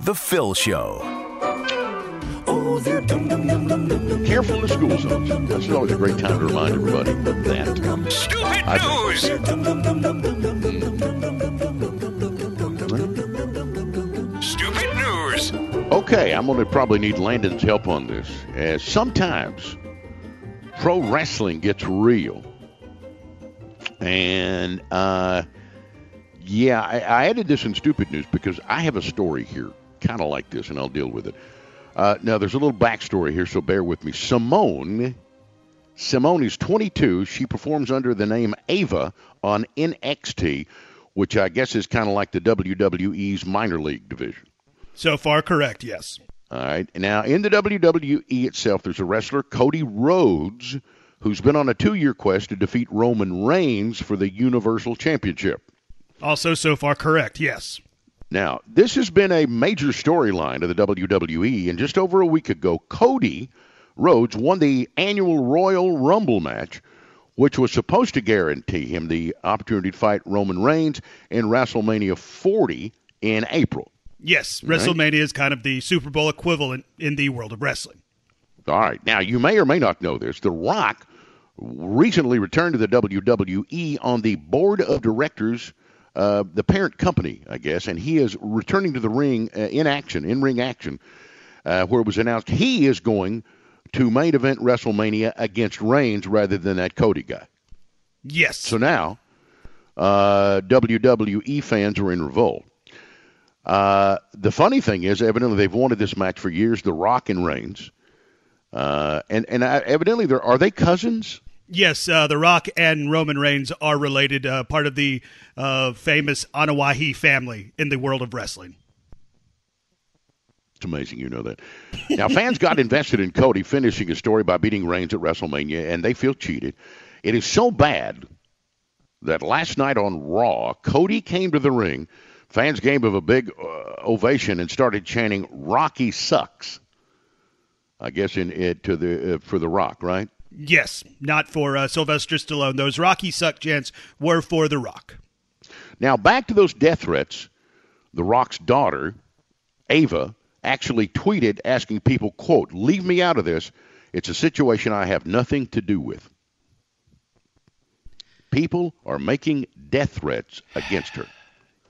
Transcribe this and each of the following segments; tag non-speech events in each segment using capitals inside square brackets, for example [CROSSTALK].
The Phil Show. Careful in the school zones. This is always a great time to remind everybody that. Stupid I- news! Stupid news! Okay, I'm going to probably need Landon's help on this. As sometimes pro wrestling gets real. And, uh, yeah, I, I added this in stupid news because I have a story here, kind of like this, and I'll deal with it. Uh, now, there's a little backstory here, so bear with me. Simone, Simone is 22. She performs under the name Ava on NXT, which I guess is kind of like the WWE's minor league division. So far, correct. Yes. All right. Now, in the WWE itself, there's a wrestler, Cody Rhodes, who's been on a two year quest to defeat Roman Reigns for the Universal Championship. Also, so far, correct. Yes. Now, this has been a major storyline of the WWE, and just over a week ago, Cody Rhodes won the annual Royal Rumble match, which was supposed to guarantee him the opportunity to fight Roman Reigns in WrestleMania 40 in April. Yes. Right. WrestleMania is kind of the Super Bowl equivalent in the world of wrestling. All right. Now, you may or may not know this. The Rock recently returned to the WWE on the board of directors, uh, the parent company, I guess, and he is returning to the ring uh, in action, in ring action, uh, where it was announced he is going to main event WrestleMania against Reigns rather than that Cody guy. Yes. So now, uh, WWE fans are in revolt. Uh, the funny thing is, evidently they've wanted this match for years. The Rock and Reigns, uh, and and uh, evidently they're are they cousins? Yes, uh, The Rock and Roman Reigns are related, uh, part of the uh, famous Anoa'i family in the world of wrestling. It's amazing you know that. Now fans got invested in Cody finishing his story by beating Reigns at WrestleMania, and they feel cheated. It is so bad that last night on Raw, Cody came to the ring. Fans gave him a big uh, ovation and started chanting "Rocky sucks." I guess in it to the uh, for the Rock, right? Yes, not for uh, Sylvester Stallone. Those Rocky suck chants were for The Rock. Now back to those death threats. The Rock's daughter, Ava, actually tweeted asking people, "quote Leave me out of this. It's a situation I have nothing to do with." People are making death threats against her.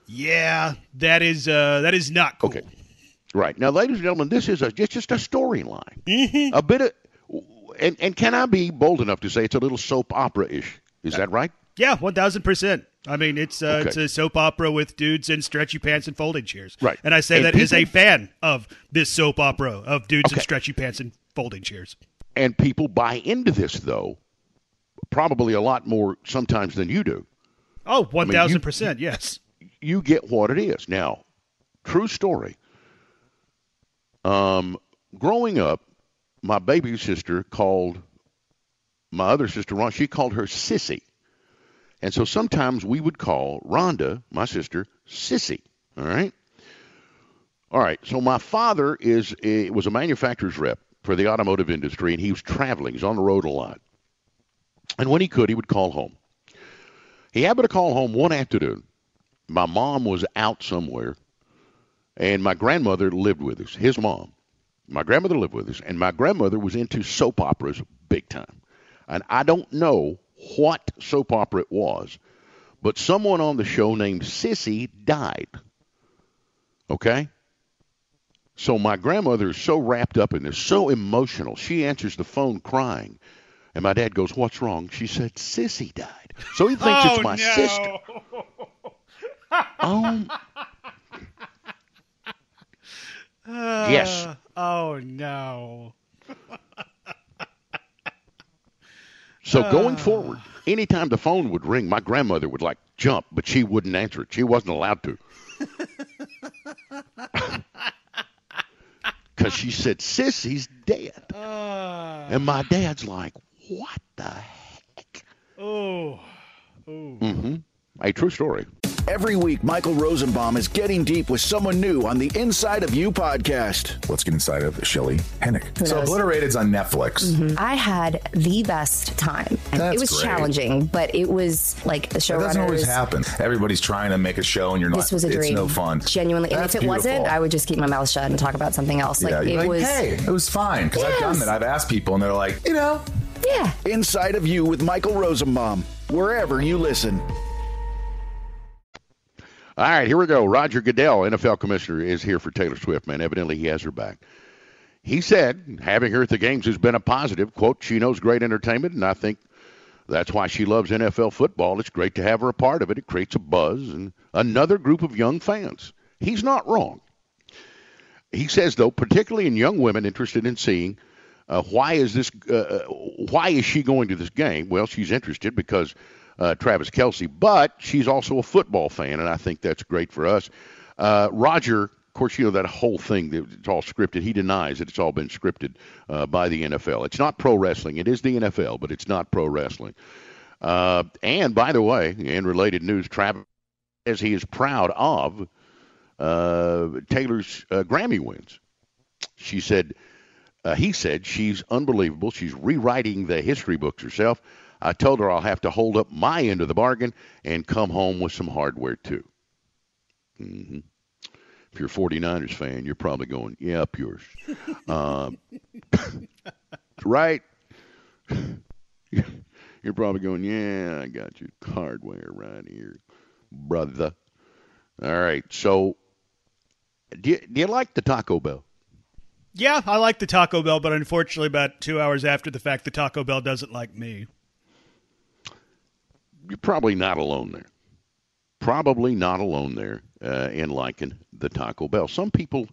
Yeah, that is uh, that is not cool. Okay. Right now, ladies and gentlemen, this is a, just just a storyline. A bit of, and and can I be bold enough to say it's a little soap opera ish? Is that right? Yeah, one thousand percent. I mean, it's uh, Okay. it's a soap opera with dudes in stretchy pants and folding chairs. Right. and I say And that as a fan of this soap opera of dudes in stretchy pants and folding chairs. And people buy into this though, probably a lot more sometimes than you do. Oh, one thousand percent. Yes. you get what it is. Now, true story. Um, growing up, my baby sister called my other sister, Ron, she called her Sissy. And so sometimes we would call Rhonda, my sister, Sissy. All right? All right. So my father is a, was a manufacturer's rep for the automotive industry, and he was traveling. He's on the road a lot. And when he could, he would call home. He happened to call home one afternoon my mom was out somewhere, and my grandmother lived with us. His mom, my grandmother lived with us, and my grandmother was into soap operas big time. And I don't know what soap opera it was, but someone on the show named Sissy died. Okay? So my grandmother is so wrapped up in this, so emotional. She answers the phone crying. And my dad goes, What's wrong? She said, Sissy died. So he thinks oh it's my sister. Oh no. sister. [LAUGHS] Um, Oh, yes. Oh no. So going forward, anytime the phone would ring, my grandmother would like jump, but she wouldn't answer it. She wasn't allowed to. [LAUGHS] because she said Sissy's dead, Uh, and my dad's like, "What the heck?" oh. Mm-hmm. A true story. Every week, Michael Rosenbaum is getting deep with someone new on the Inside of You podcast. Let's get inside of Shelley Hennig. Who So knows? Obliterated's on Netflix. Mm-hmm. I had the best time. That's it was great. challenging, but it was like the show. That doesn't always happen. Everybody's trying to make a show, and you're not. This was a it's dream. no fun. Genuinely. And That's if it wasn't. I would just keep my mouth shut and talk about something else. Like yeah, it like, was hey, it was fine because I've done Yes. that. I've asked people, and they're like, you know, Yeah. Inside of You with Michael Rosenbaum, wherever you listen. All right, here we go. Roger Goodell, NFL commissioner, is here for Taylor Swift, man. Evidently, he has her back. He said having her at the games has been a positive. Quote, she knows great entertainment, and I think that's why she loves NFL football. It's great to have her a part of it. It creates a buzz and another group of young fans. He's not wrong. He says, though, particularly in young women interested in seeing uh, why is this, uh, why is she going to this game? Well, she's interested because uh, Travis Kelce, but she's also a football fan, and I think that's great for us. Uh, Roger, of course, you know that whole thing that it's all scripted. He denies that it's all been scripted uh, by the NFL. It's not pro wrestling. It is the NFL, but it's not pro wrestling. Uh, and by the way, in related news, Travis says he is proud of uh, Taylor's uh, Grammy wins. She said, uh, he said she's unbelievable. She's rewriting the history books herself. I told her I'll have to hold up my end of the bargain and come home with some hardware too. hmm If you're a 49ers fan, you're probably going, yeah, up yours. [LAUGHS] um, [LAUGHS] right? [LAUGHS] You're probably going, yeah, I got your hardware right here, brother. All right. So, do you, do you like the Taco Bell? Yeah, I like the Taco Bell, but unfortunately, about two hours after the fact, the Taco Bell doesn't like me. You're probably not alone there. Probably not alone there uh, in liking the Taco Bell. Some people,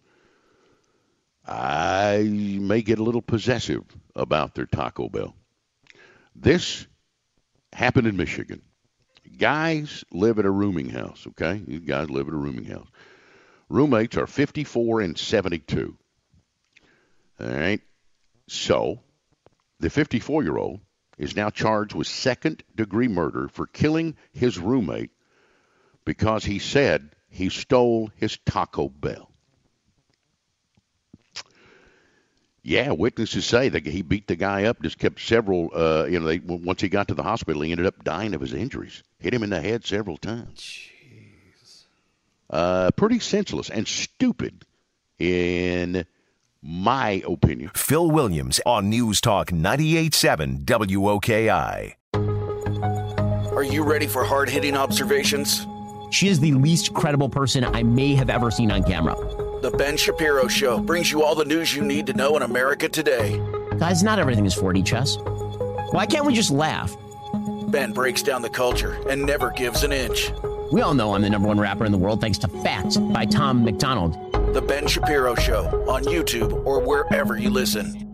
I may get a little possessive about their Taco Bell. This happened in Michigan. Guys live at a rooming house, okay? These guys live at a rooming house. Roommates are 54 and 72. All right. So, the 54 year old is now charged with second degree murder for killing his roommate because he said he stole his Taco Bell. Yeah, witnesses say that he beat the guy up. Just kept several. Uh, you know, they, once he got to the hospital, he ended up dying of his injuries. Hit him in the head several times. Jeez. Uh, pretty senseless and stupid, in my opinion. Phil Williams on News Talk 98.7 WOKI. Are you ready for hard hitting observations? She is the least credible person I may have ever seen on camera. The Ben Shapiro Show brings you all the news you need to know in America today. Guys, not everything is 4D chess. Why can't we just laugh? Ben breaks down the culture and never gives an inch. We all know I'm the number one rapper in the world thanks to Facts by Tom MacDonald. The Ben Shapiro Show on YouTube or wherever you listen.